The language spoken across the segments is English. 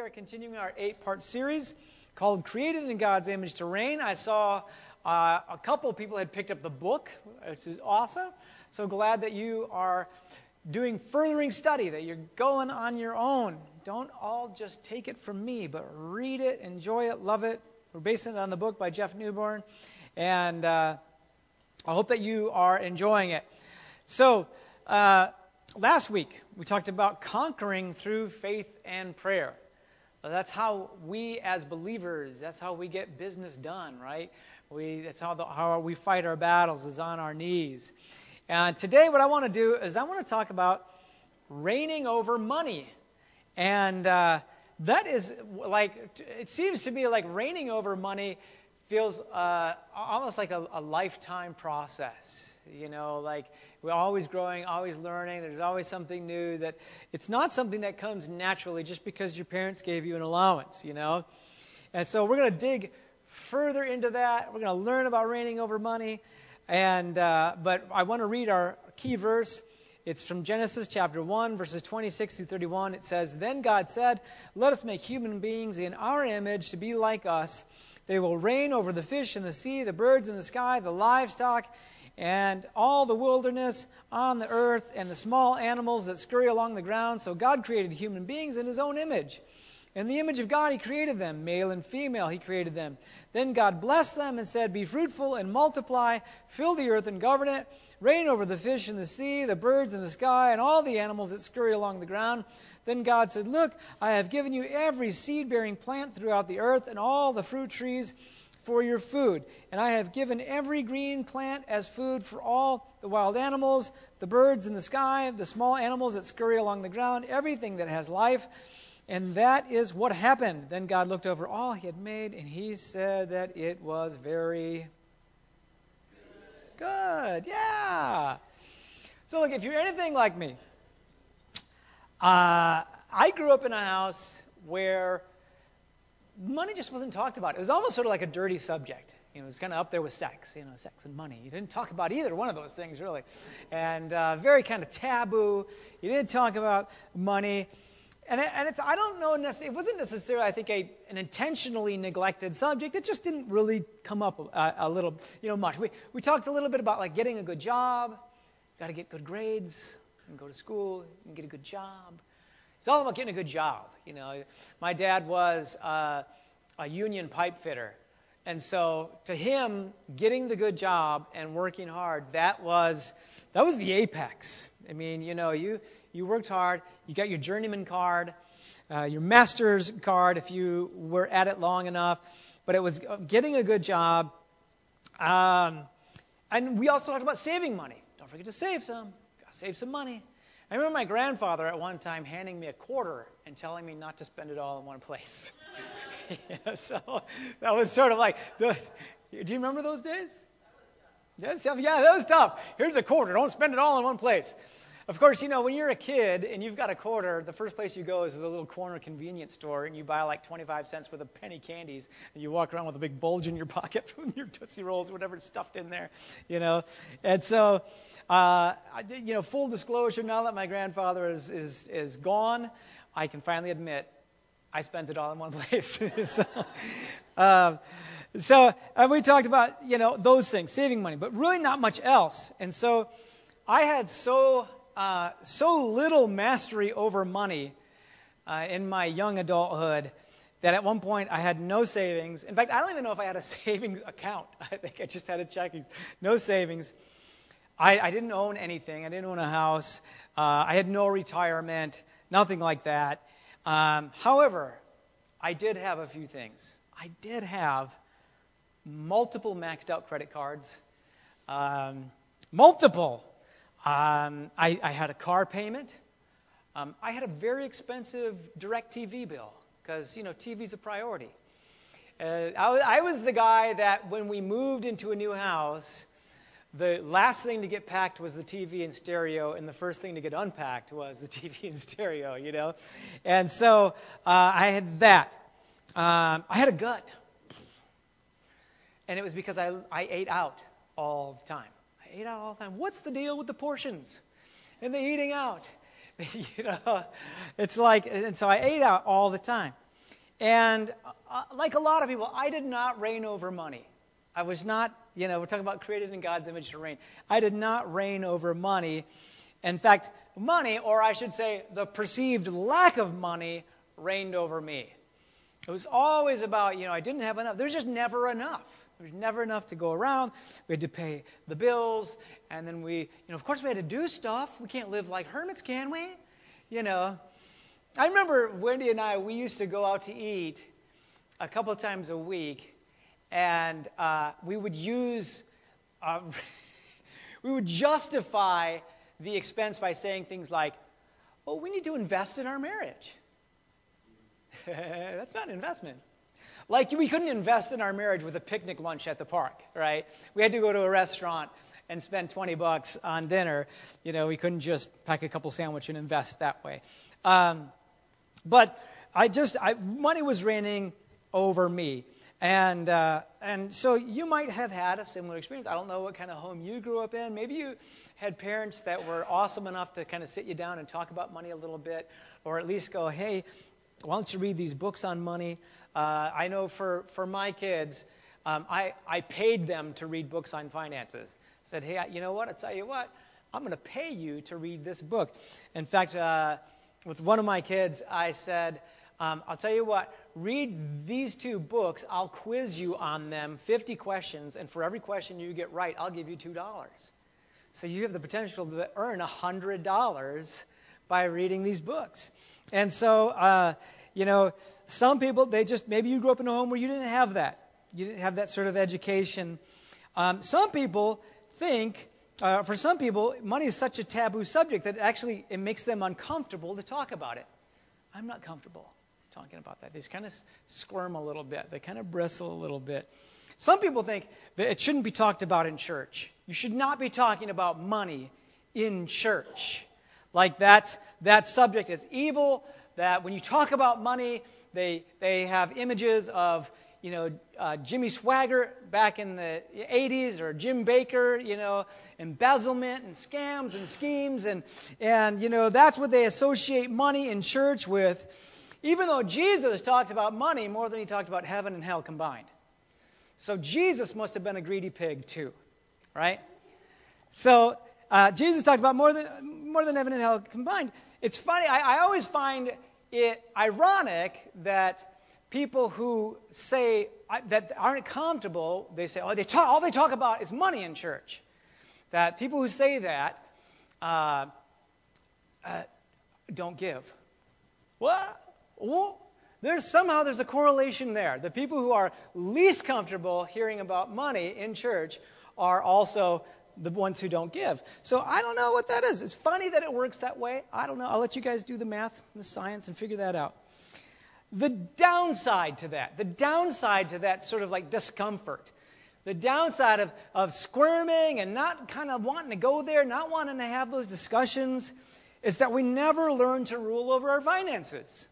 are continuing our eight part series called Created in God's Image to Reign. I saw uh, a couple people had picked up the book, which is awesome. So glad that you are doing furthering study, that you're going on your own. Don't all just take it from me, but read it, enjoy it, love it. We're basing it on the book by Jeff Newborn. And uh, I hope that you are enjoying it. So, uh, last week we talked about conquering through faith and prayer. That's how we as believers, that's how we get business done, right? We, that's how, the, how we fight our battles is on our knees. And today what I want to do is I want to talk about reigning over money. And uh, that is like, it seems to me like reigning over money feels uh, almost like a, a lifetime process. You know, like we're always growing, always learning. There's always something new that it's not something that comes naturally just because your parents gave you an allowance, you know? And so we're going to dig further into that. We're going to learn about reigning over money. And, uh, but I want to read our key verse. It's from Genesis chapter 1, verses 26 through 31. It says, Then God said, Let us make human beings in our image to be like us they will reign over the fish in the sea, the birds in the sky, the livestock, and all the wilderness on the earth, and the small animals that scurry along the ground. So God created human beings in his own image. In the image of God, he created them. Male and female, he created them. Then God blessed them and said, Be fruitful and multiply, fill the earth and govern it, reign over the fish in the sea, the birds in the sky, and all the animals that scurry along the ground. Then God said, Look, I have given you every seed bearing plant throughout the earth and all the fruit trees for your food. And I have given every green plant as food for all the wild animals, the birds in the sky, the small animals that scurry along the ground, everything that has life. And that is what happened. Then God looked over all he had made, and he said that it was very good. Yeah. So, look, if you're anything like me, uh, I grew up in a house where money just wasn't talked about. It was almost sort of like a dirty subject. You know, it was kind of up there with sex, you know, sex and money. You didn't talk about either one of those things, really. And uh, very kind of taboo. You didn't talk about money. And, it, and it's, I don't know, it wasn't necessarily, I think, a, an intentionally neglected subject. It just didn't really come up a, a little, you know, much. We, we talked a little bit about, like, getting a good job, got to get good grades, and go to school and get a good job. It's all about getting a good job. You know, my dad was uh, a union pipe fitter. And so to him, getting the good job and working hard, that was, that was the apex. I mean, you know, you, you worked hard, you got your journeyman card, uh, your master's card if you were at it long enough, but it was getting a good job. Um, and we also talked about saving money. Don't forget to save some save some money. I remember my grandfather at one time handing me a quarter and telling me not to spend it all in one place. yeah, so that was sort of like, do you remember those days? Yes, yeah, that was tough. Here's a quarter. Don't spend it all in one place. Of course, you know, when you're a kid and you've got a quarter, the first place you go is the little corner convenience store and you buy like 25 cents worth of penny candies and you walk around with a big bulge in your pocket from your Tootsie Rolls, whatever's stuffed in there, you know. And so, uh, you know, full disclosure, now that my grandfather is, is, is gone, I can finally admit I spent it all in one place. so, uh, so we talked about, you know, those things, saving money, but really not much else. And so I had so uh, so little mastery over money uh, in my young adulthood that at one point I had no savings. In fact, I don't even know if I had a savings account. I think I just had a checking, no savings. I, I didn't own anything. I didn't own a house. Uh, I had no retirement, nothing like that. Um, however, I did have a few things. I did have multiple maxed out credit cards, um, multiple um, I, I, had a car payment. Um, I had a very expensive DirecTV bill because, you know, TV's a priority. Uh, I, I was the guy that when we moved into a new house, the last thing to get packed was the TV and stereo, and the first thing to get unpacked was the TV and stereo, you know? And so uh, I had that. Um, I had a gut. And it was because I, I ate out all the time ate out all the time. What's the deal with the portions and the eating out? you know, it's like, and so I ate out all the time. And uh, like a lot of people, I did not reign over money. I was not, you know, we're talking about created in God's image to reign. I did not reign over money. In fact, money, or I should say, the perceived lack of money, reigned over me. It was always about, you know, I didn't have enough. There's just never enough. There's never enough to go around. We had to pay the bills, and then we, you know, of course we had to do stuff. We can't live like hermits, can we? You know. I remember Wendy and I, we used to go out to eat a couple of times a week, and uh, we would use, uh, we would justify the expense by saying things like, oh, we need to invest in our marriage. That's not an investment. Like we couldn't invest in our marriage with a picnic lunch at the park, right? We had to go to a restaurant and spend 20 bucks on dinner. You know, we couldn't just pack a couple sandwich and invest that way. Um, but I just, I, money was reigning over me. And, uh, and so you might have had a similar experience. I don't know what kind of home you grew up in. Maybe you had parents that were awesome enough to kind of sit you down and talk about money a little bit, or at least go, hey, why don't you read these books on money? Uh, I know for, for my kids, um, I, I paid them to read books on finances. Said, hey, you know what? I'll tell you what, I'm going to pay you to read this book. In fact, uh, with one of my kids, I said, um, I'll tell you what, read these two books. I'll quiz you on them 50 questions, and for every question you get right, I'll give you $2. So you have the potential to earn $100 by reading these books. And so, uh, you know, some people, they just, maybe you grew up in a home where you didn't have that. You didn't have that sort of education. Um, some people think, uh, for some people, money is such a taboo subject that actually it makes them uncomfortable to talk about it. I'm not comfortable talking about that. They kind of squirm a little bit, they kind of bristle a little bit. Some people think that it shouldn't be talked about in church. You should not be talking about money in church. Like that, that subject is evil, that when you talk about money, they, they have images of, you know, uh, Jimmy Swaggart back in the 80s or Jim Bakker, you know, embezzlement and scams and schemes. And, and, you know, that's what they associate money in church with, even though Jesus talked about money more than he talked about heaven and hell combined. So Jesus must have been a greedy pig too, right? So uh, Jesus talked about more than, more than heaven and hell combined. It's funny, I, I always find it ironic that people who say that aren't comfortable, they say, oh, they talk, all they talk about is money in church. That people who say that uh, uh, don't give. What? Well, there's somehow there's a correlation there. The people who are least comfortable hearing about money in church are also the ones who don't give. So I don't know what that is. It's funny that it works that way. I don't know. I'll let you guys do the math and the science and figure that out. The downside to that, the downside to that sort of like discomfort, the downside of, of squirming and not kind of wanting to go there, not wanting to have those discussions, is that we never learn to rule over our finances.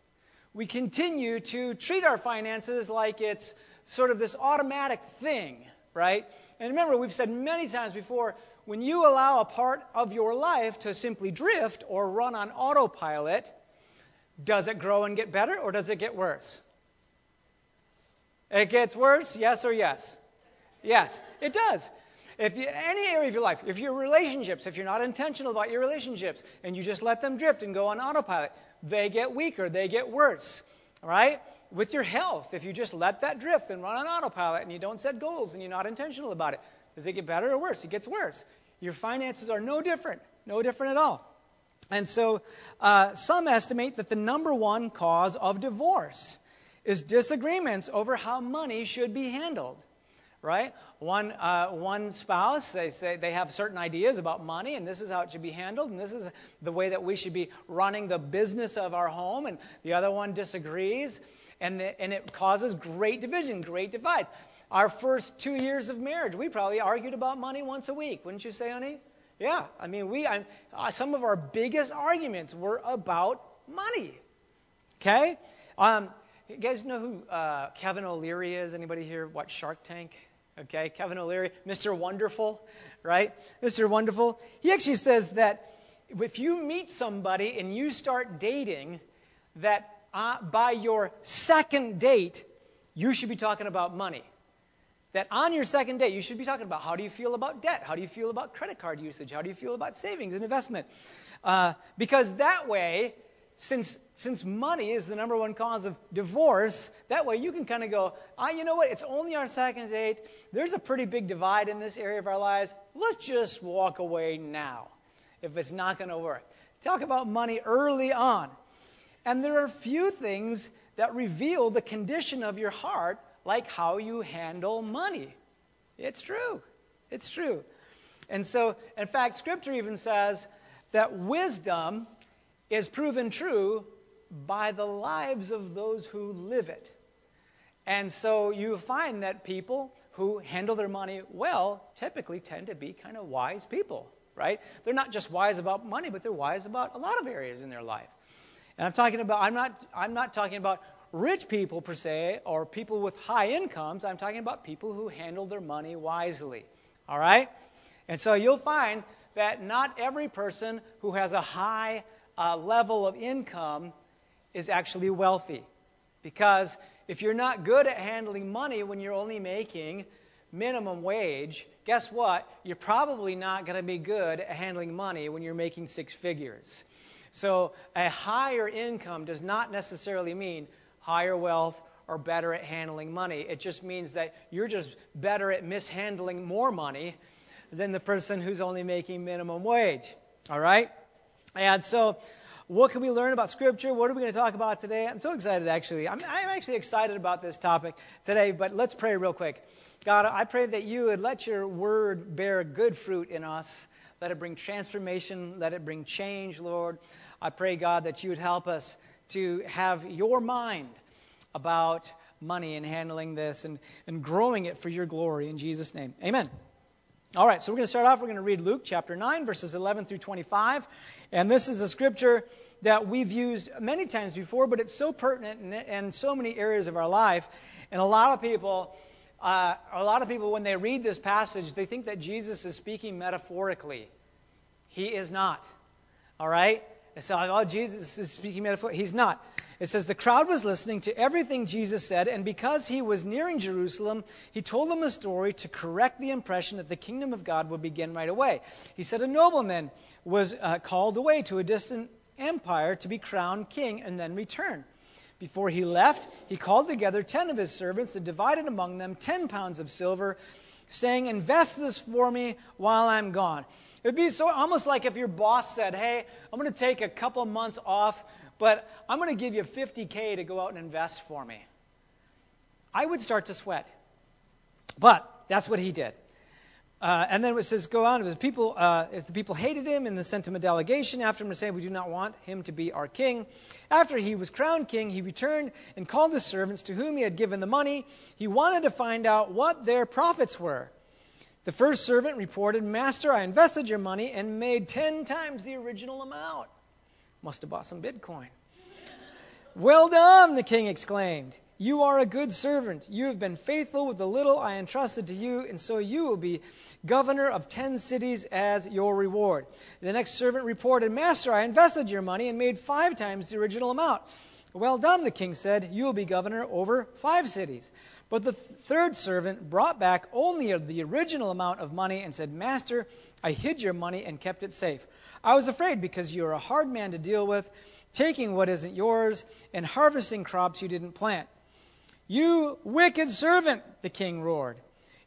We continue to treat our finances like it's sort of this automatic thing, right? And remember, we've said many times before when you allow a part of your life to simply drift or run on autopilot, does it grow and get better or does it get worse? It gets worse, yes or yes? Yes, it does. If you, any area of your life, if your relationships, if you're not intentional about your relationships and you just let them drift and go on autopilot, they get weaker, they get worse. Right? with your health, if you just let that drift and run on autopilot and you don't set goals and you're not intentional about it, does it get better or worse? It gets worse. Your finances are no different, no different at all. And so uh, some estimate that the number one cause of divorce is disagreements over how money should be handled. Right? One, uh, one spouse, they say they have certain ideas about money, and this is how it should be handled, and this is the way that we should be running the business of our home, and the other one disagrees and, the, and it causes great division, great divide. Our first two years of marriage, we probably argued about money once a week, wouldn't you say, honey? Yeah, I mean, we I, uh, some of our biggest arguments were about money. Okay, um, you guys know who uh, Kevin O'Leary is? Anybody here watch Shark Tank? Okay, Kevin O'Leary, Mr. Wonderful, right? Mr. Wonderful. He actually says that if you meet somebody and you start dating, that uh, by your second date, you should be talking about money. That on your second date, you should be talking about how do you feel about debt? How do you feel about credit card usage? How do you feel about savings and investment? Uh, because that way, since, since money is the number one cause of divorce, that way you can kind of go, ah, you know what? It's only our second date. There's a pretty big divide in this area of our lives. Let's just walk away now if it's not going to work. Talk about money early on. And there are few things that reveal the condition of your heart like how you handle money. It's true. It's true. And so, in fact, Scripture even says that wisdom is proven true by the lives of those who live it. And so you find that people who handle their money well typically tend to be kind of wise people, right? They're not just wise about money, but they're wise about a lot of areas in their life. And I'm talking about, I'm not, I'm not talking about rich people per se or people with high incomes. I'm talking about people who handle their money wisely. All right? And so you'll find that not every person who has a high uh, level of income is actually wealthy. Because if you're not good at handling money when you're only making minimum wage, guess what? You're probably not going to be good at handling money when you're making six figures. So, a higher income does not necessarily mean higher wealth or better at handling money. It just means that you're just better at mishandling more money than the person who's only making minimum wage. All right? And so, what can we learn about Scripture? What are we going to talk about today? I'm so excited, actually. I'm, I'm actually excited about this topic today, but let's pray real quick. God, I pray that you would let your word bear good fruit in us. Let it bring transformation. Let it bring change, Lord. I pray, God, that you would help us to have your mind about money and handling this and, and growing it for your glory in Jesus' name. Amen. All right, so we're going to start off. We're going to read Luke chapter 9, verses 11 through 25. And this is a scripture that we've used many times before, but it's so pertinent in, in so many areas of our life. And a lot of people, uh, a lot of people, when they read this passage, they think that Jesus is speaking metaphorically. He is not. All right? It's like, oh, Jesus is speaking metaphorically. He's not. It says, The crowd was listening to everything Jesus said, and because he was nearing Jerusalem, he told them a story to correct the impression that the kingdom of God would begin right away. He said, A nobleman was uh, called away to a distant empire to be crowned king and then return. Before he left, he called together ten of his servants and divided among them ten pounds of silver, saying, Invest this for me while I'm gone. It'd be so almost like if your boss said, Hey, I'm going to take a couple months off, but I'm going to give you 50K to go out and invest for me. I would start to sweat. But that's what he did. Uh, and then it says, go on. The people, uh, the people hated him and they sent him a delegation after him to say, We do not want him to be our king. After he was crowned king, he returned and called the servants to whom he had given the money. He wanted to find out what their profits were. The first servant reported, Master, I invested your money and made ten times the original amount. Must have bought some Bitcoin. well done, the king exclaimed. You are a good servant. You have been faithful with the little I entrusted to you, and so you will be governor of ten cities as your reward. The next servant reported, Master, I invested your money and made five times the original amount. Well done, the king said. You will be governor over five cities. But the third servant brought back only the original amount of money and said, Master, I hid your money and kept it safe. I was afraid because you are a hard man to deal with, taking what isn't yours and harvesting crops you didn't plant. You wicked servant, the king roared.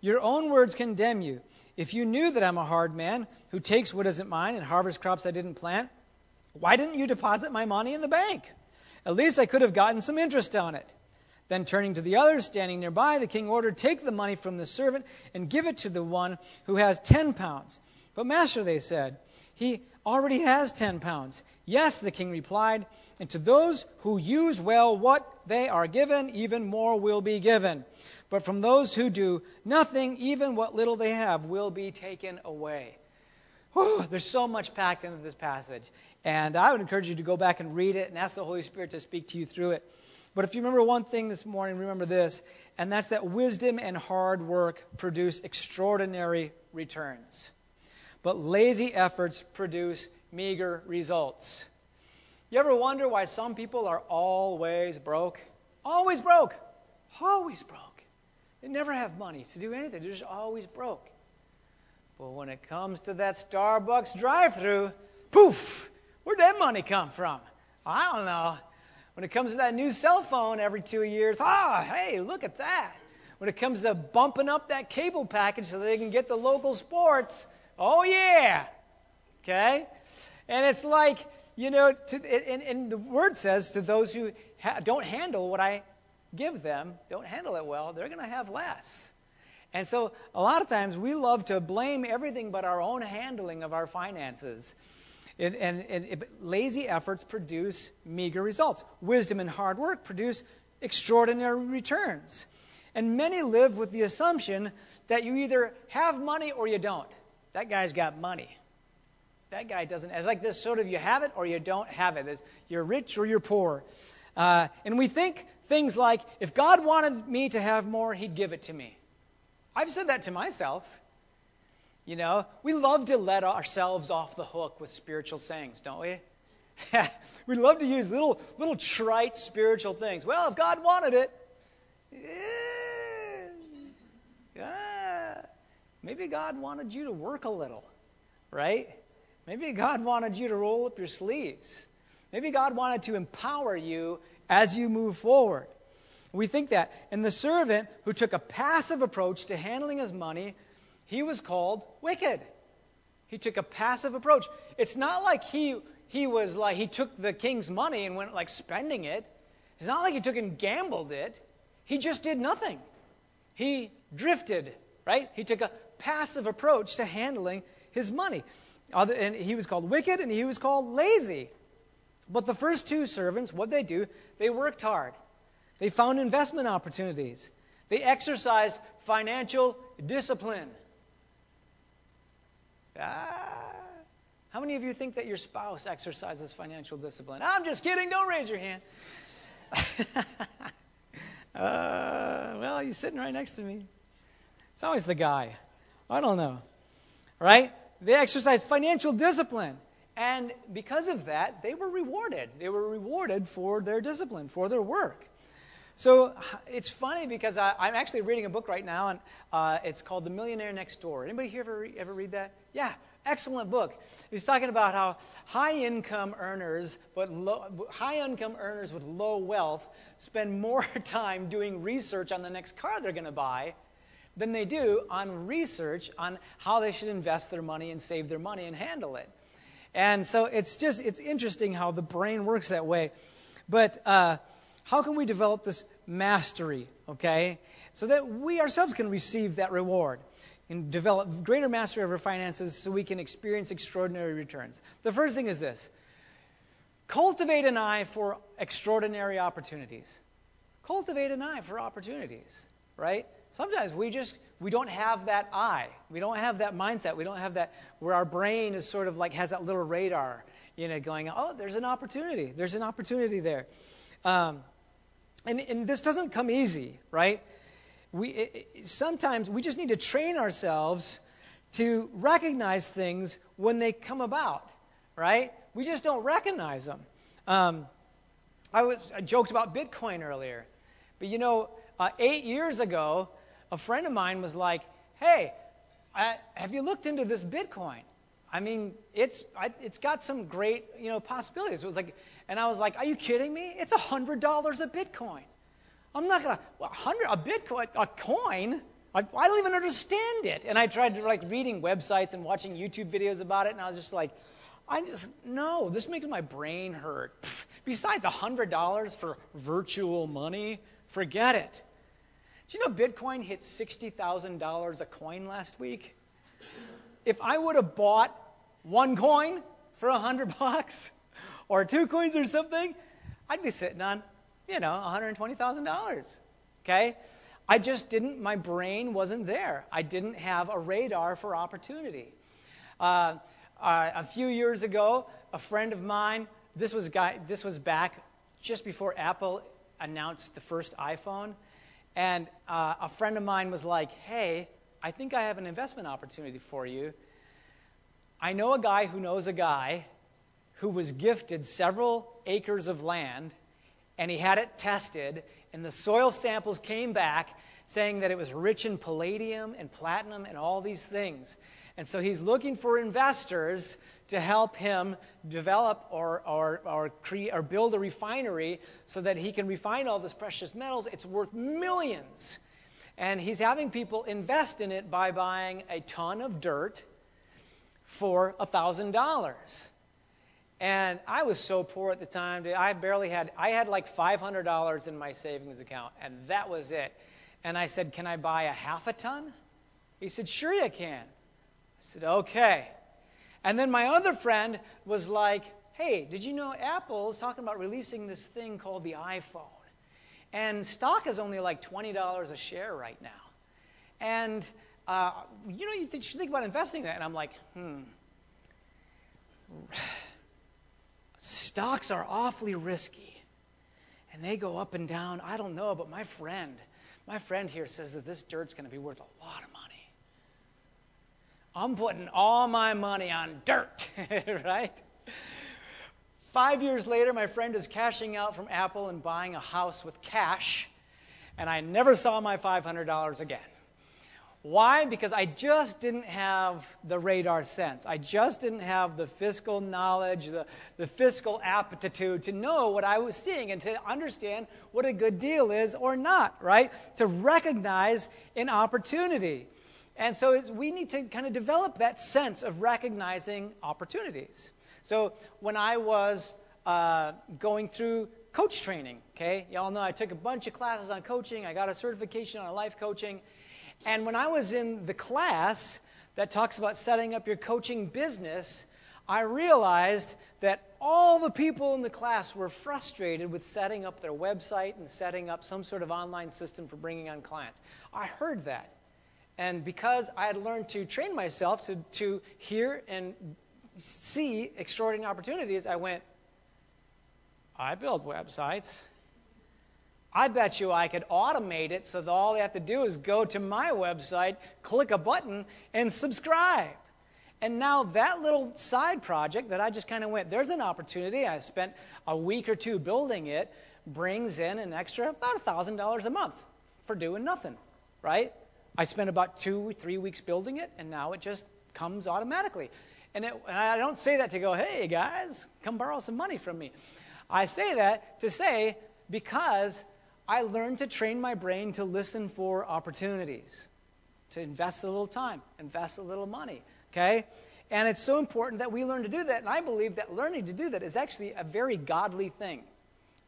Your own words condemn you. If you knew that I'm a hard man who takes what isn't mine and harvests crops I didn't plant, why didn't you deposit my money in the bank? At least I could have gotten some interest on it. Then turning to the others standing nearby, the king ordered, Take the money from the servant and give it to the one who has ten pounds. But, master, they said, he already has ten pounds. Yes, the king replied, and to those who use well what they are given, even more will be given. But from those who do nothing, even what little they have will be taken away. Whew, there's so much packed into this passage. And I would encourage you to go back and read it and ask the Holy Spirit to speak to you through it. But if you remember one thing this morning, remember this, and that's that wisdom and hard work produce extraordinary returns. But lazy efforts produce meager results. You ever wonder why some people are always broke? Always broke. Always broke. They never have money to do anything. They're just always broke. But when it comes to that Starbucks drive through, poof, where'd that money come from? I don't know. When it comes to that new cell phone every two years, ah, hey, look at that. When it comes to bumping up that cable package so they can get the local sports, oh yeah. Okay? And it's like, you know, to, and, and the word says to those who ha- don't handle what I give them, don't handle it well, they're going to have less. And so a lot of times we love to blame everything but our own handling of our finances. and, and, and lazy efforts produce meager results. Wisdom and hard work produce extraordinary returns. And many live with the assumption that you either have money or you don't. That guy's got money. That guy doesn't. It's like this sort of you have it or you don't have it. It's, you're rich or you're poor. Uh, and we think things like, if God wanted me to have more, he'd give it to me. I've said that to myself. You know, we love to let ourselves off the hook with spiritual sayings, don't we? we love to use little, little trite spiritual things. Well, if God wanted it, yeah, yeah. Maybe God wanted you to work a little, right? Maybe God wanted you to roll up your sleeves. Maybe God wanted to empower you as you move forward. We think that. And the servant who took a passive approach to handling his money, he was called wicked. He took a passive approach. It's not like he, he was like, he took the king's money and went like spending it. It's not like he took and gambled it. He just did nothing. He drifted, right? He took a passive approach to handling his money. Other, And he was called wicked and he was called lazy. But the first two servants, what they do, they worked hard. They found investment opportunities. They exercised financial discipline. Ah, how many of you think that your spouse exercises financial discipline? I'm just kidding. Don't raise your hand. uh, well, he's sitting right next to me. It's always the guy. I don't know. Right? They exercised financial discipline. And because of that, they were rewarded. They were rewarded for their discipline, for their work. So it's funny because I, am actually reading a book right now, and uh, it's called The Millionaire Next Door. Anybody here ever, ever read that? Yeah, excellent book. He's talking about how high income earners, but low, high income earners with low wealth spend more time doing research on the next car they're going to buy than they do on research on how they should invest their money and save their money and handle it. And so it's just, it's interesting how the brain works that way. But uh, how can we develop this mastery, okay? So that we ourselves can receive that reward and develop greater mastery of our finances so we can experience extraordinary returns. The first thing is this cultivate an eye for extraordinary opportunities. Cultivate an eye for opportunities, right? Sometimes we just we don't have that eye. We don't have that mindset. We don't have that where our brain is sort of like has that little radar, you know, going, oh, there's an opportunity. There's an opportunity there. Um, and, and this doesn't come easy, right? We, it, it, sometimes we just need to train ourselves to recognize things when they come about, right? We just don't recognize them. Um, I, was, I joked about Bitcoin earlier, but you know, uh, eight years ago, a friend of mine was like, hey, I, have you looked into this Bitcoin? I mean, it's, I, it's got some great, you know, possibilities. It was like, and I was like, are you kidding me? It's $100 a Bitcoin. I'm not going to, well, 100 a Bitcoin, a coin? I, I don't even understand it. And I tried to, like, reading websites and watching YouTube videos about it, and I was just like, I just, no, this makes my brain hurt. Besides $100 for virtual money, forget it. Do you know Bitcoin hit $60,000 a coin last week? If I would have bought one coin for 100 bucks or two coins or something, I'd be sitting on, you know, $120,000. Okay? I just didn't, my brain wasn't there. I didn't have a radar for opportunity. Uh, uh, a few years ago, a friend of mine, this was, guy, this was back just before Apple announced the first iPhone. And uh, a friend of mine was like, hey, I think I have an investment opportunity for you. I know a guy who knows a guy who was gifted several acres of land and he had it tested, and the soil samples came back saying that it was rich in palladium and platinum and all these things. And so he's looking for investors to help him develop or, or, or, create, or build a refinery so that he can refine all this precious metals. It's worth millions. And he's having people invest in it by buying a ton of dirt for $1,000. And I was so poor at the time. I barely had, I had like $500 in my savings account, and that was it. And I said, Can I buy a half a ton? He said, Sure, you can. I said, Okay. And then my other friend was like, Hey, did you know Apple's talking about releasing this thing called the iPhone? And stock is only like $20 a share right now. And, uh, you know, you, th- you should think about investing that. And I'm like, hmm stocks are awfully risky and they go up and down. I don't know, but my friend, my friend here says that this dirt's going to be worth a lot of money. I'm putting all my money on dirt, right? Five years later, my friend is cashing out from Apple and buying a house with cash, and I never saw my $500 again. Why? Because I just didn't have the radar sense. I just didn't have the fiscal knowledge, the, the fiscal aptitude to know what I was seeing and to understand what a good deal is or not, right? To recognize an opportunity. And so we need to kind of develop that sense of recognizing opportunities. So when I was uh, going through coach training, okay, y'all know I took a bunch of classes on coaching, I got a certification on life coaching. And when I was in the class that talks about setting up your coaching business, I realized that all the people in the class were frustrated with setting up their website and setting up some sort of online system for bringing on clients. I heard that. And because I had learned to train myself to, to hear and see extraordinary opportunities, I went, I build websites. I bet you I could automate it so that all they have to do is go to my website, click a button, and subscribe. And now that little side project that I just kind of went, there's an opportunity. I spent a week or two building it, brings in an extra about $1,000 a month for doing nothing, right? I spent about two or three weeks building it, and now it just comes automatically. And, it, and I don't say that to go, hey, guys, come borrow some money from me. I say that to say, because I learned to train my brain to listen for opportunities, to invest a little time, invest a little money. Okay? And it's so important that we learn to do that. And I believe that learning to do that is actually a very godly thing.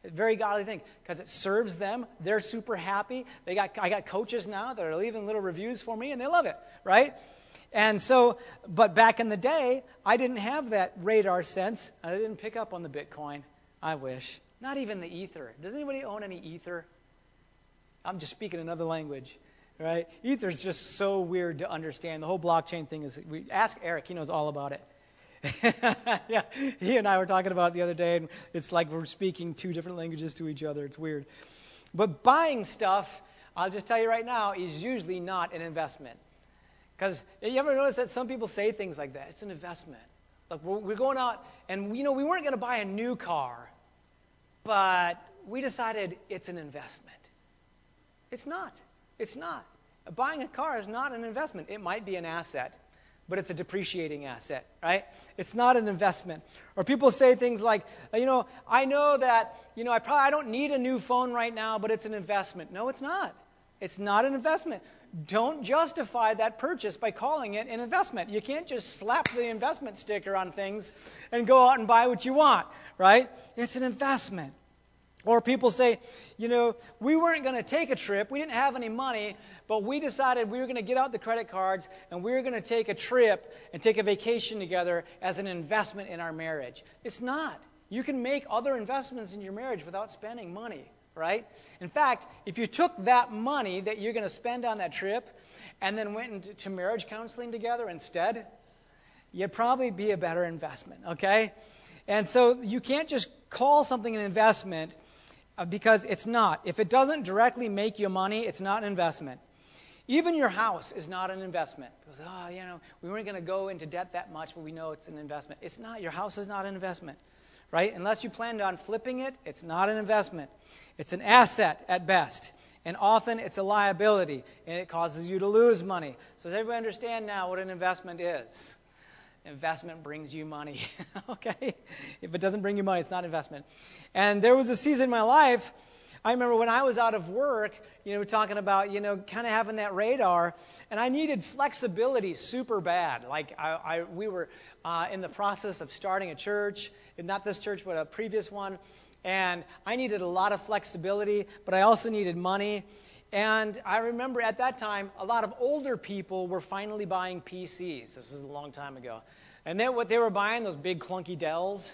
Very godly thing because it serves them. They're super happy. They got, I got coaches now that are leaving little reviews for me and they love it, right? And so, but back in the day, I didn't have that radar sense. I didn't pick up on the Bitcoin. I wish. Not even the ether. Does anybody own any ether? I'm just speaking another language, right? Ether is just so weird to understand. The whole blockchain thing is. We ask Eric; he knows all about it. yeah, he and I were talking about it the other day, and it's like we're speaking two different languages to each other. It's weird. But buying stuff, I'll just tell you right now, is usually not an investment. Because eh, you ever notice that some people say things like that? It's an investment. Like we're going out, and you know we weren't going to buy a new car, but we decided it's an investment. It's not. It's not. Buying a car is not an investment. It might be an asset, but it's a depreciating asset, right? It's not an investment. Or people say things like, uh, you know, I know that, you know, I probably I don't need a new phone right now, but it's an investment. No, it's not. It's not an investment. Don't justify that purchase by calling it an investment. You can't just slap the investment sticker on things and go out and buy what you want, right? It's an investment. Or people say, you know, we weren't going to take a trip, we didn't have any money, but we decided we were going to get out the credit cards and we were going to take a trip and take a vacation together as an investment in our marriage. It's not. You can make other investments in your marriage without spending money, right? In fact, if you took that money that you're going to spend on that trip and then went into marriage counseling together instead, you'd probably be a better investment, okay? And so you can't just call something an investment uh, because it's not. If it doesn't directly make you money, it's not an investment. Even your house is not an investment. Because, oh, you know, we weren't going to go into debt that much, but we know it's an investment. It's not. Your house is not an investment, right? Unless you planned on flipping it, it's not an investment. It's an asset at best. And often it's a liability, and it causes you to lose money. So, does everybody understand now what an investment is? Investment brings you money, okay? If it doesn't bring you money, it's not an investment. And there was a season in my life, I remember when I was out of work, you know, talking about, you know, kind of having that radar, and I needed flexibility super bad. Like, I, I we were uh, in the process of starting a church, not this church, but a previous one and I needed a lot of flexibility, but I also needed money. And I remember at that time, a lot of older people were finally buying PCs. This was a long time ago. And then what they were buying, those big clunky Dells.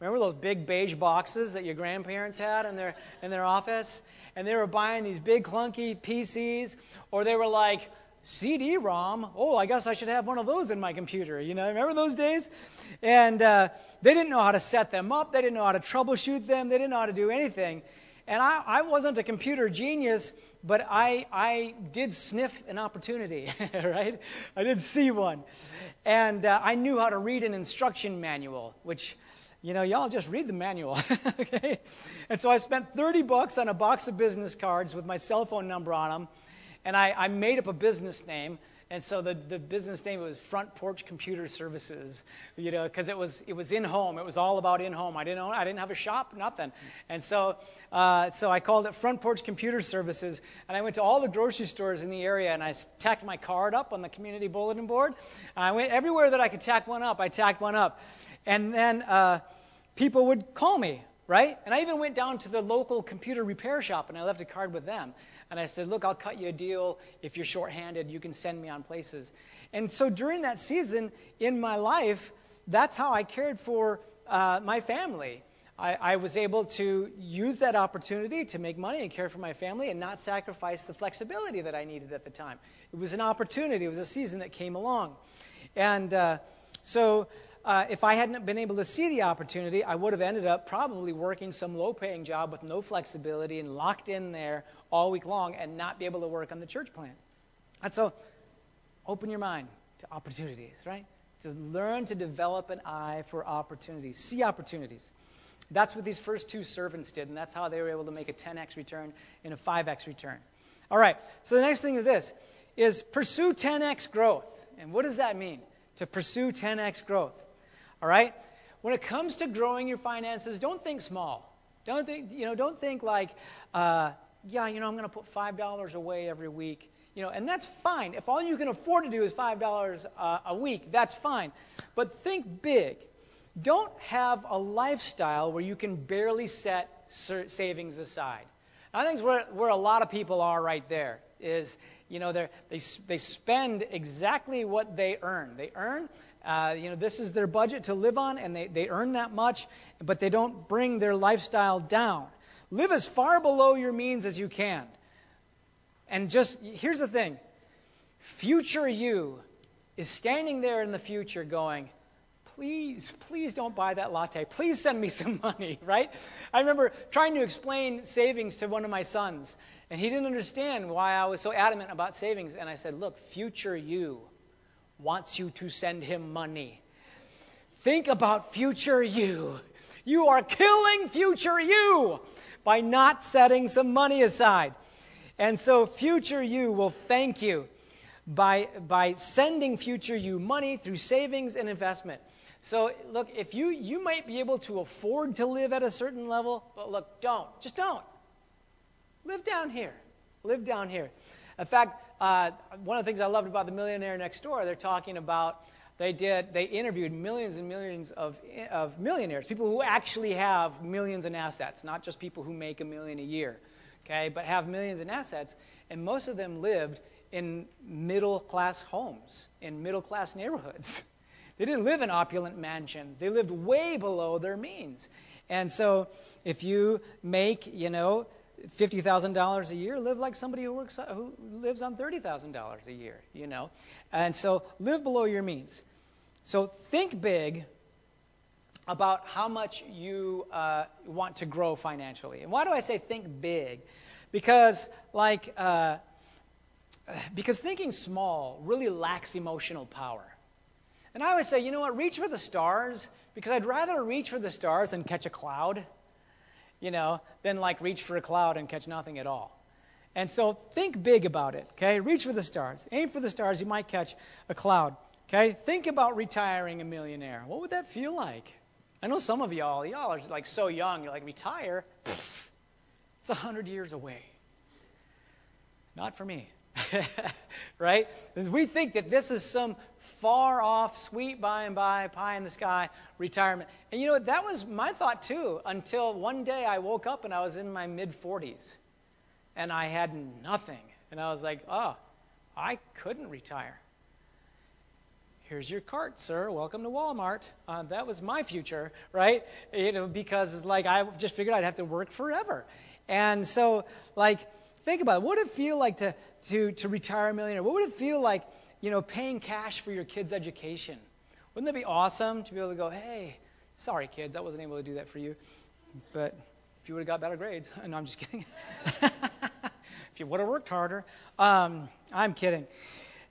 Remember those big beige boxes that your grandparents had in their, in their office? And they were buying these big clunky PCs, or they were like, CD-ROM. Oh, I guess I should have one of those in my computer. You know, remember those days? And uh, they didn't know how to set them up. They didn't know how to troubleshoot them. They didn't know how to do anything. And I, I wasn't a computer genius, but I, I did sniff an opportunity, right? I did see one. And uh, I knew how to read an instruction manual, which, you know, y'all just read the manual, okay? And so I spent 30 bucks on a box of business cards with my cell phone number on them and I, I made up a business name. And so the, the business name was Front Porch Computer Services, you know, because it was, it was in home. It was all about in home. I didn't own, I didn't have a shop, nothing. And so, uh, so I called it Front Porch Computer Services. And I went to all the grocery stores in the area and I tacked my card up on the community bulletin board. I went everywhere that I could tack one up, I tacked one up. And then uh, people would call me, right? And I even went down to the local computer repair shop and I left a card with them. And I said, Look, I'll cut you a deal. If you're shorthanded, you can send me on places. And so during that season in my life, that's how I cared for uh, my family. I, I, was able to use that opportunity to make money and care for my family and not sacrifice the flexibility that I needed at the time. It was an opportunity, it was a season that came along. And uh, so, uh, if I hadn't been able to see the opportunity, I would have ended up probably working some low paying job with no flexibility and locked in there all week long and not be able to work on the church plan. And so, open your mind to opportunities, right? To learn to develop an eye for opportunities, see opportunities. That's what these first two servants did, and that's how they were able to make a 10x return and a 5x return. All right, so the next thing is this is pursue 10x growth. And what does that mean? To pursue 10x growth. All right? When it comes to growing your finances, don't think small. Don't think, you know, don't think like, uh, yeah, you know, I'm going to put $5 away every week. You know, and that's fine. If all you can afford to do is $5 uh, a week, that's fine. But think big. Don't have a lifestyle where you can barely set savings aside. I think where, where a lot of people are right there is, you know, they they spend exactly what they earn. They earn, uh, you know, this is their budget to live on, and they, they earn that much, but they don't bring their lifestyle down. Live as far below your means as you can. And just, here's the thing future you is standing there in the future going, please, please don't buy that latte. Please send me some money, right? I remember trying to explain savings to one of my sons, and he didn't understand why I was so adamant about savings. And I said, look, future you wants you to send him money. Think about future you. You are killing future you by not setting some money aside. And so, future you will thank you by, by sending future you money through savings and investment. So, look, if you, you might be able to afford to live at a certain level, but look, don't. Just don't. Live down here. Live down here. In fact, uh, one of the things I loved about the millionaire next door, they're talking about they did they interviewed millions and millions of, of millionaires people who actually have millions in assets not just people who make a million a year okay but have millions in assets and most of them lived in middle class homes in middle class neighborhoods. They didn't live in opulent mansions. They lived way below their means. And so if you make you know $50,000 a year, live like somebody who works who lives on $30,000 a year, you know. And so live below your means. So think big about how much you uh, want to grow financially. And why do I say think big? Because, like, uh, because thinking small really lacks emotional power. And I always say, you know what, reach for the stars because I'd rather reach for the stars than catch a cloud, you know, than like reach for a cloud and catch nothing at all. And so think big about it, okay? Reach for the stars. Aim for the stars, you might catch a cloud, okay? Think about retiring a millionaire. What would that feel like? I know some of y'all, y'all are like so young, you're like, retire? It's a hundred years away. Not for me. right? Because we think that this is some far off, sweet by and by, pie in the sky retirement. And you know? That was my thought too until one day I woke up and I was in my mid 40s and I had nothing. And I was like, oh, I couldn't retire. Here's your cart, sir. Welcome to Walmart. Uh, that was my future, right? You know, because it's like I just figured I'd have to work forever. And so, like, think about it. What would it feel like to, to, to retire a millionaire? What would it feel like, you know, paying cash for your kids' education? Wouldn't that be awesome to be able to go, hey, sorry, kids, I wasn't able to do that for you. But if you would have got better grades. No, I'm just kidding. if you would have worked harder. Um, I'm kidding.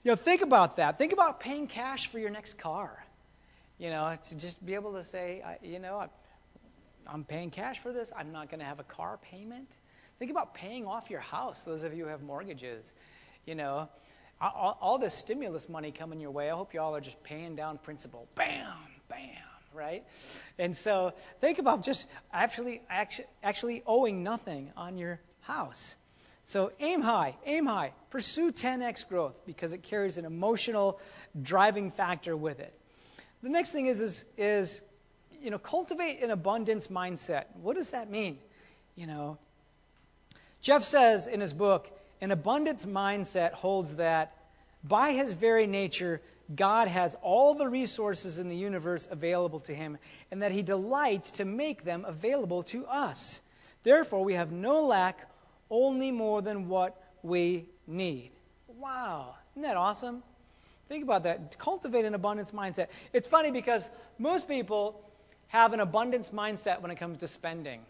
You know, think about that. Think about paying cash for your next car. You know, to just be able to say, you know, I'm paying cash for this. I'm not going to have a car payment. Think about paying off your house, those of you who have mortgages. You know, all, all this stimulus money coming your way, I hope you all are just paying down principal. Bam, bam, right? And so think about just actually, actually, actually owing nothing on your house. So aim high, aim high. Pursue 10x growth because it carries an emotional driving factor with it. The next thing is, is, is you know, cultivate an abundance mindset. What does that mean? You know, Jeff says in his book, an abundance mindset holds that by his very nature, God has all the resources in the universe available to him, and that he delights to make them available to us. Therefore, we have no lack, only more than what we need. Wow, isn't that awesome? Think about that. Cultivate an abundance mindset. It's funny because most people have an abundance mindset when it comes to spending.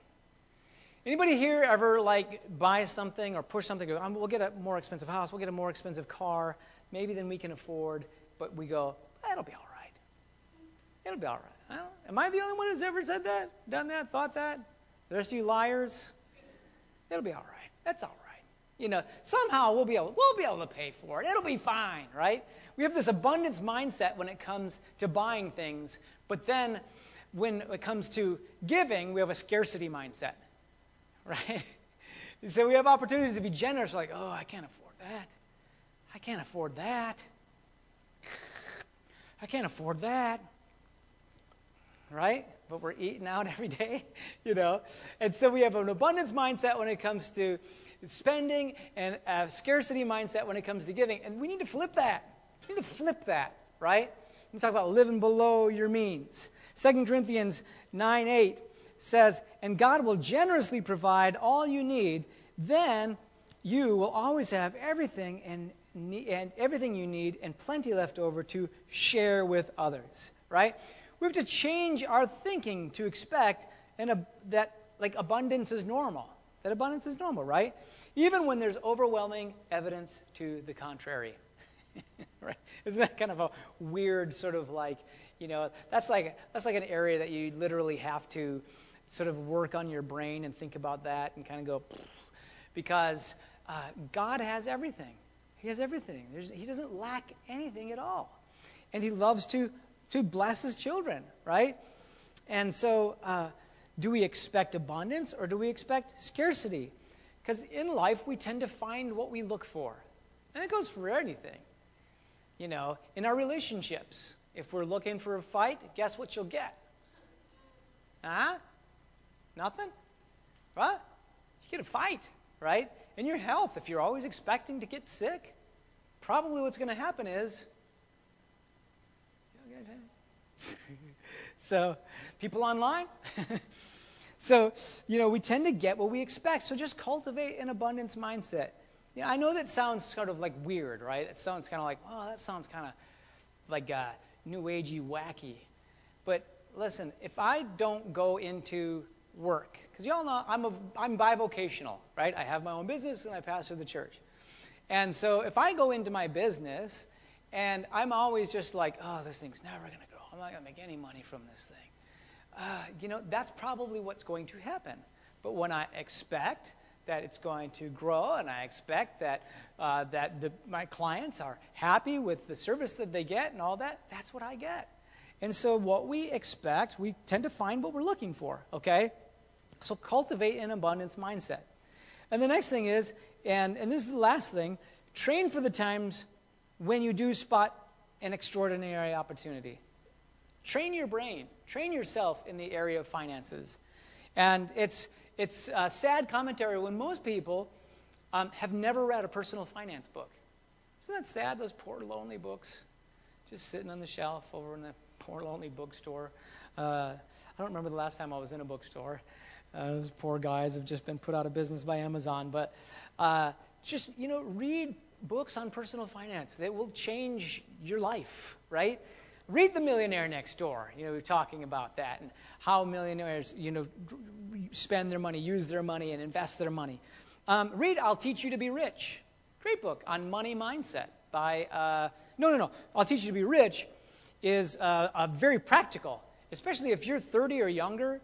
Anybody here ever like buy something or push something? Go, we'll get a more expensive house. We'll get a more expensive car, maybe than we can afford. But we go, it'll be all right. It'll be all right. I am I the only one who's ever said that, done that, thought that? The rest of you liars? It'll be all right. That's all right. You know, somehow we'll be able, we'll be able to pay for it. It'll be fine, right? We have this abundance mindset when it comes to buying things, but then when it comes to giving, we have a scarcity mindset, right? so we have opportunities to be generous. Like, oh, I can't afford that. I can't afford that. I can't afford that. Right? But we're eating out every day, you know? And so we have an abundance mindset when it comes to spending and a scarcity mindset when it comes to giving. And we need to flip that. We need to flip that, right? We talk about living below your means. 2 Corinthians 9 8 says, And God will generously provide all you need, then you will always have everything and, and everything you need and plenty left over to share with others. Right? We have to change our thinking to expect and that like abundance is normal. That abundance is normal, right? Even when there's overwhelming evidence to the contrary. right? Isn't that kind of a weird sort of like, you know, that's like that's like an area that you literally have to sort of work on your brain and think about that and kind of go, because uh, God has everything. He has everything. There's, he doesn't lack anything at all, and He loves to to bless His children, right? And so, uh, do we expect abundance or do we expect scarcity? Because in life we tend to find what we look for, and it goes for anything. You know, in our relationships, if we're looking for a fight, guess what you'll get? Huh? Nothing? What? You get a fight, right? In your health, if you're always expecting to get sick, probably what's going to happen is. so, people online? so, you know, we tend to get what we expect. So just cultivate an abundance mindset. You know, I know that sounds sort of like weird, right? It sounds kind of like, oh, that sounds kind of like uh, new agey, wacky. But listen, if I don't go into work, because y'all know I'm, a, I'm bivocational, right? I have my own business and I pastor the church. And so if I go into my business and I'm always just like, oh, this thing's never going to grow. I'm not going to make any money from this thing. uh, you know, that's probably what's going to happen. But when I expect that it's going to grow and I expect that, uh, that the, my clients are happy with the service that they get and all that, that's what I get. And so, what we expect, we tend to find what we're looking for, okay? So, cultivate an abundance mindset. And the next thing is, and, and this is the last thing, train for the times when you do spot an extraordinary opportunity. Train your brain, train yourself in the area of finances. And it's, it's a sad commentary when most people um, have never read a personal finance book. Isn't that sad, those poor, lonely books just sitting on the shelf over in the poor, lonely bookstore? Uh, I don't remember the last time I was in a bookstore. Uh, those poor guys have just been put out of business by Amazon. But uh, just, you know, read books on personal finance. They will change your life, right? Read The Millionaire Next Door. You know, we're talking about that and how millionaires, you know, spend their money, use their money, and invest their money. Um, read I'll Teach You to Be Rich. Great book on money mindset by, uh, no, no, no. I'll Teach You to Be Rich is uh, very practical, especially if you're 30 or younger.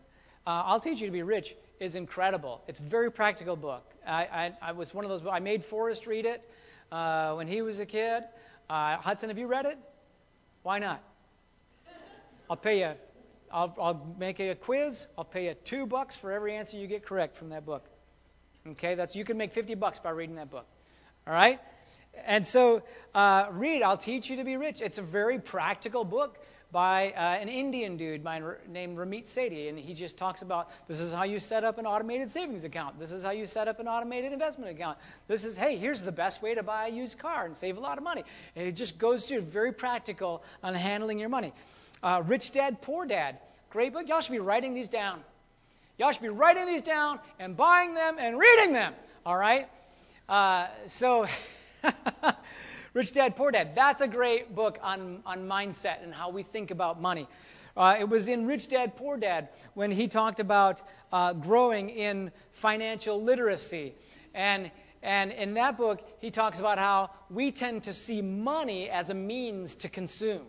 Uh, I'll Teach You to Be Rich is incredible. It's a very practical book. I, I, I was one of those, I made Forrest read it uh, when he was a kid. Uh, Hudson, have you read it? Why not? I'll pay you. I'll, I'll make you a quiz. I'll pay you two bucks for every answer you get correct from that book. Okay, that's you can make fifty bucks by reading that book. All right, and so uh, read. I'll teach you to be rich. It's a very practical book by uh, an Indian dude named Ramit Sethi, and he just talks about this is how you set up an automated savings account. This is how you set up an automated investment account. This is, hey, here's the best way to buy a used car and save a lot of money. And it just goes through very practical on handling your money. Uh, Rich Dad, Poor Dad, great book. Y'all should be writing these down. Y'all should be writing these down and buying them and reading them. All right? Uh, so. Rich Dad, Poor Dad. That's a great book on, on mindset and how we think about money. Uh, it was in Rich Dad, Poor Dad when he talked about uh, growing in financial literacy. And, and in that book, he talks about how we tend to see money as a means to consume,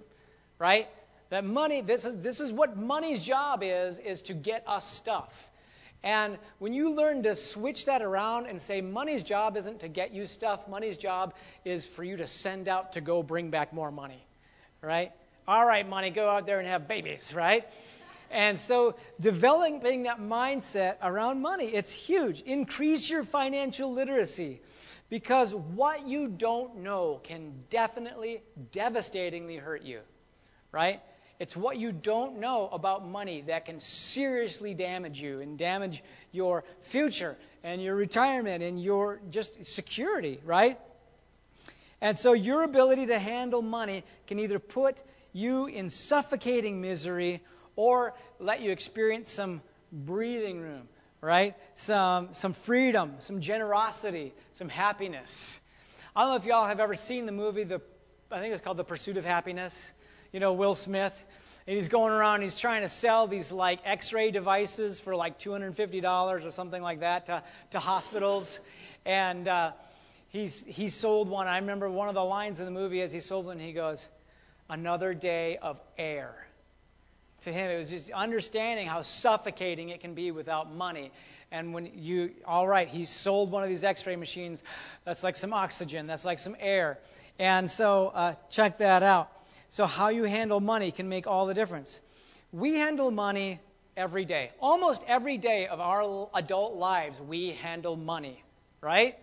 right? That money, this is, this is what money's job is, is to get us stuff. And when you learn to switch that around and say, money's job isn't to get you stuff, money's job is for you to send out to go bring back more money, right? All right, money, go out there and have babies, right? And so developing that mindset around money, it's huge. Increase your financial literacy because what you don't know can definitely, devastatingly hurt you, right? It's what you don't know about money that can seriously damage you and damage your future and your retirement and your just security, right? And so your ability to handle money can either put you in suffocating misery or let you experience some breathing room, right? Some, some freedom, some generosity, some happiness. I don't know if y'all have ever seen the movie, the, I think it's called The Pursuit of Happyness you know, Will Smith. And he's going around, he's trying to sell these like x ray devices for like $250 or something like that to, to hospitals. And uh, he's, he sold one. I remember one of the lines in the movie as he sold one, he goes, Another day of air. To him, it was just understanding how suffocating it can be without money. And when you, all right, he sold one of these x ray machines. That's like some oxygen, that's like some air. And so uh, check that out. So, how you handle money can make all the difference. We handle money every day. Almost every day of our adult lives, we handle money, right?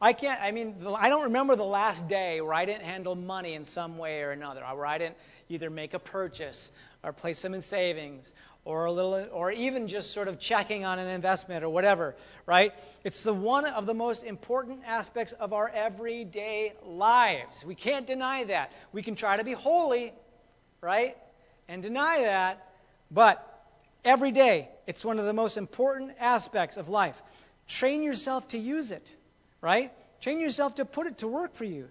I can't, I mean, I don't remember the last day where I didn't handle money in some way or another, where I didn't either make a purchase or place them in savings or a little or even just sort of checking on an investment or whatever right? It's the one of the most important aspects of our everyday lives. We can't deny that. We can try to be holy right and deny that but every day it's one of the most important aspects of life. Train yourself to use it right? Train yourself to put it to work for you.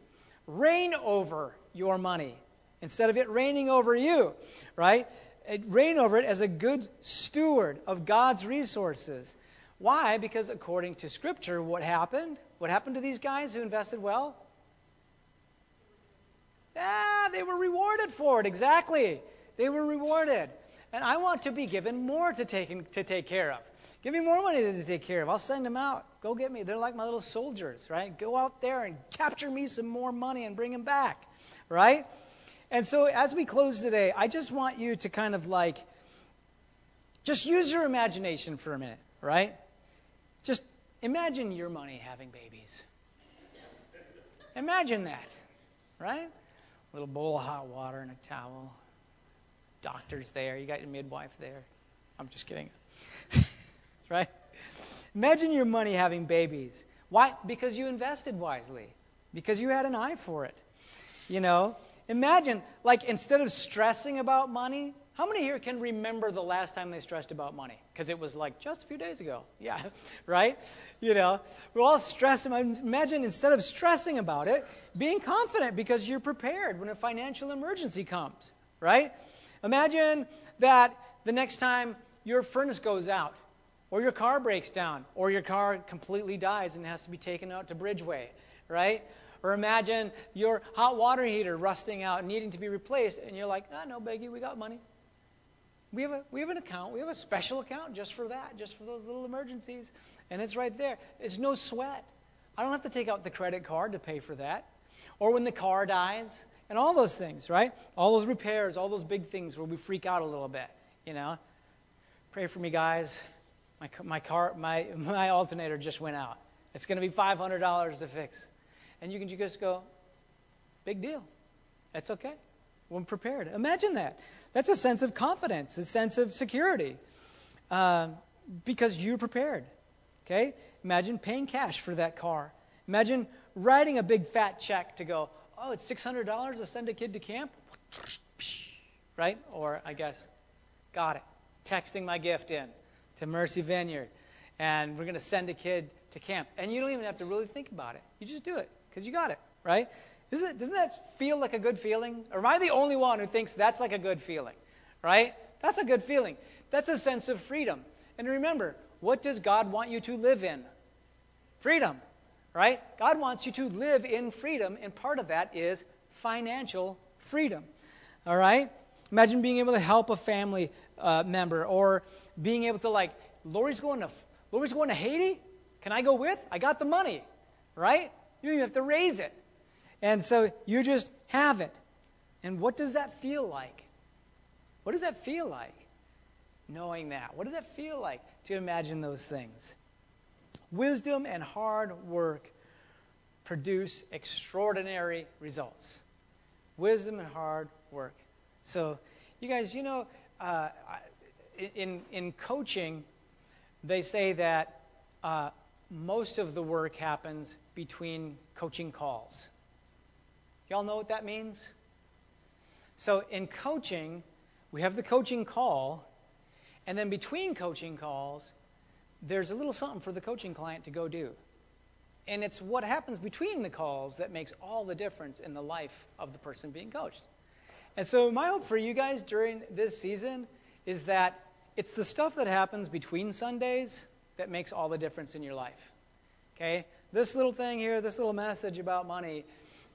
Reign over your money instead of it reigning over you right reign over it as a good steward of God's resources. Why? Because according to Scripture, what happened? What happened to these guys who invested well? Ah, they were rewarded for it, exactly. They were rewarded. and I want to be given more to take, to take care of. Give me more money to take care of. I'll send them out. Go get me. They're like my little soldiers, right? Go out there and capture me some more money and bring them back, right? And so as we close today, I just want you to kind of like, just use your imagination for a minute, right? Just imagine your money having babies. Imagine that, right? A little bowl of hot water and a towel. Doctor's there. You got your midwife there. I'm just kidding. right? Imagine your money having babies. Why? Because you invested wisely. Because you had an eye for it. You know, imagine, like, instead of stressing about money, how many here can remember the last time they stressed about money? Because it was like just a few days ago. Yeah, right? You know, we're all stressed. Imagine instead of stressing about it, being confident because you're prepared when a financial emergency comes, right? Imagine that the next time your furnace goes out, or your car breaks down, or your car completely dies and has to be taken out to Bridgeway, right? Or imagine your hot water heater rusting out, needing to be replaced, and you're like, ah, no biggie, we got money. We have, a, we have an account. We have a special account just for that, just for those little emergencies. And it's right there. It's no sweat. I don't have to take out the credit card to pay for that. Or when the car dies, and all those things, right? All those repairs, all those big things where we freak out a little bit, you know? Pray for me, guys. My, my car, my, my alternator just went out. It's going to be $500 to fix. And you can just go, big deal. That's okay. We're prepared. Imagine that. That's a sense of confidence, a sense of security, uh, because you're prepared. Okay? Imagine paying cash for that car. Imagine writing a big fat check to go, oh, it's $600 to send a kid to camp? Right? Or I guess, got it. Texting my gift in to Mercy Vineyard, and we're going to send a kid to camp. And you don't even have to really think about it. You just do it because you got it, right? It, doesn't that feel like a good feeling? Or am I the only one who thinks that's like a good feeling? Right? That's a good feeling. That's a sense of freedom. And remember, what does God want you to live in? Freedom. Right? God wants you to live in freedom, and part of that is financial freedom. All right? Imagine being able to help a family uh, member or being able to, like, Lori's going to, Lori's going to Haiti. Can I go with? I got the money. Right? You don't even have to raise it. And so you just have it. And what does that feel like? What does that feel like? Knowing that. What does that feel like to imagine those things? Wisdom and hard work produce extraordinary results. Wisdom and hard work. So, you guys, you know, uh, in, in coaching, they say that uh, most of the work happens between coaching calls. Y'all know what that means? So in coaching, we have the coaching call, and then between coaching calls, there's a little something for the coaching client to go do. And it's what happens between the calls that makes all the difference in the life of the person being coached. And so, my hope for you guys during this season is that it's the stuff that happens between Sundays that makes all the difference in your life. Okay? This little thing here, this little message about money,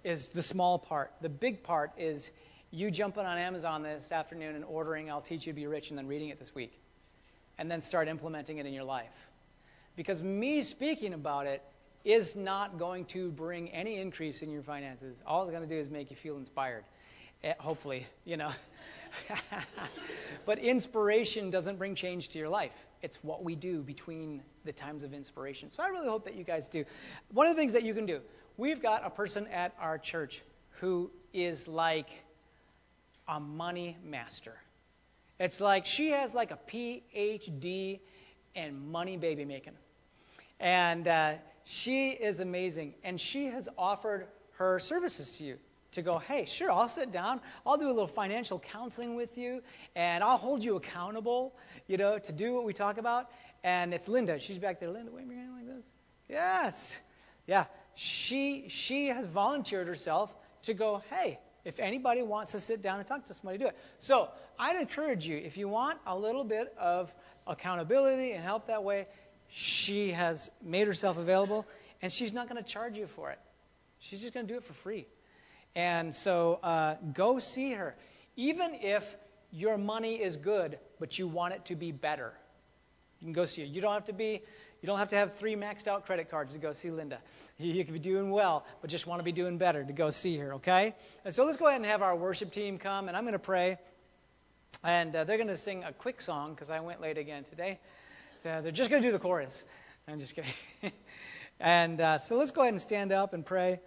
is the small part. The big part is you jumping on Amazon this afternoon and ordering I'll Teach You to Be Rich and then reading it this week. And then start implementing it in your life. Because me speaking about it is not going to bring any increase in your finances. All it's going to do is make you feel inspired. Eh, hopefully, you know. but inspiration doesn't bring change to your life. It's what we do between the times of inspiration. So I really hope that you guys do. One of the things that you can do, We've got a person at our church who is like a money master. It's like she has like a PhD in money baby making. And uh, she is amazing. And she has offered her services to you to go, hey, sure, I'll sit down. I'll do a little financial counseling with you, and I'll hold you accountable, you know, to do what we talk about. And it's Linda. She's back there. Linda, wave your hand like this. Yes. Yeah she, she has volunteered herself to go, hey, if anybody wants to sit down and talk to somebody, do it. So I'd encourage you, if you want a little bit of accountability and help that way, she has made herself available, and she's not going to charge you for it. She's just going to do it for free. And so uh, go see her. Even if your money is good, but you want it to be better. You can go see her. You don't have to be, you don't have to have three maxed out credit cards to go see Linda. You could be doing well, but just want to be doing better to go see her, okay? And so let's go ahead and have our worship team come, and I'm going to pray. And uh, they're going to sing a quick song because I went late again today. So they're just going to do the chorus. I'm just kidding. and uh, so let's go ahead and stand up and pray.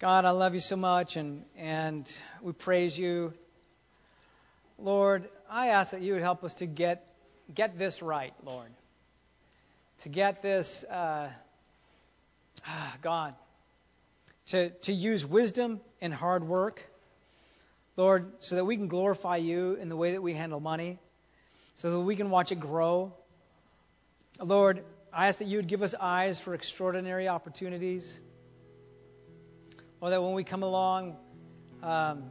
God, I love you so much, and, and we praise you. Lord, I ask that you would help us to get, get this right, Lord. To get this, uh, ah, God, to, to use wisdom and hard work, Lord, so that we can glorify you in the way that we handle money, so that we can watch it grow. Lord, I ask that you would give us eyes for extraordinary opportunities or that when we come along, um,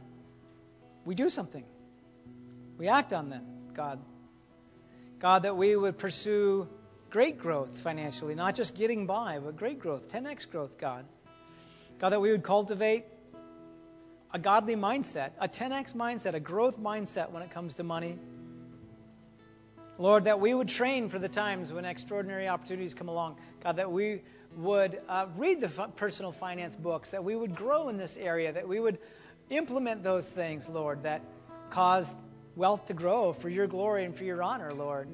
we do something. We act on them, God. God, that we would pursue great growth financially, not just getting by, but great growth, 10x growth, God. God, that we would cultivate a godly mindset, a 10x mindset, a growth mindset when it comes to money. Lord, that we would train for the times when extraordinary opportunities come along. God, that we would uh, read the personal finance books, that we would grow in this area, that we would implement those things, Lord, that cause wealth to grow for your glory and for your honor, Lord.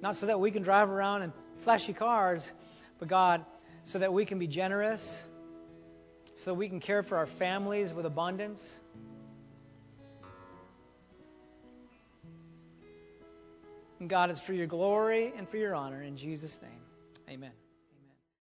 Not so that we can drive around in flashy cars, but God, so that we can be generous, so that we can care for our families with abundance. And God, it's for your glory and for your honor. In Jesus' name, amen.